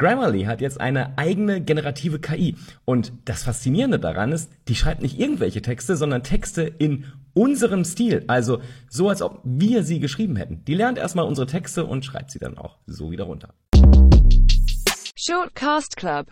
Grammarly hat jetzt eine eigene generative KI. Und das Faszinierende daran ist, die schreibt nicht irgendwelche Texte, sondern Texte in unserem Stil. Also so, als ob wir sie geschrieben hätten. Die lernt erstmal unsere Texte und schreibt sie dann auch so wieder runter. Shortcast Club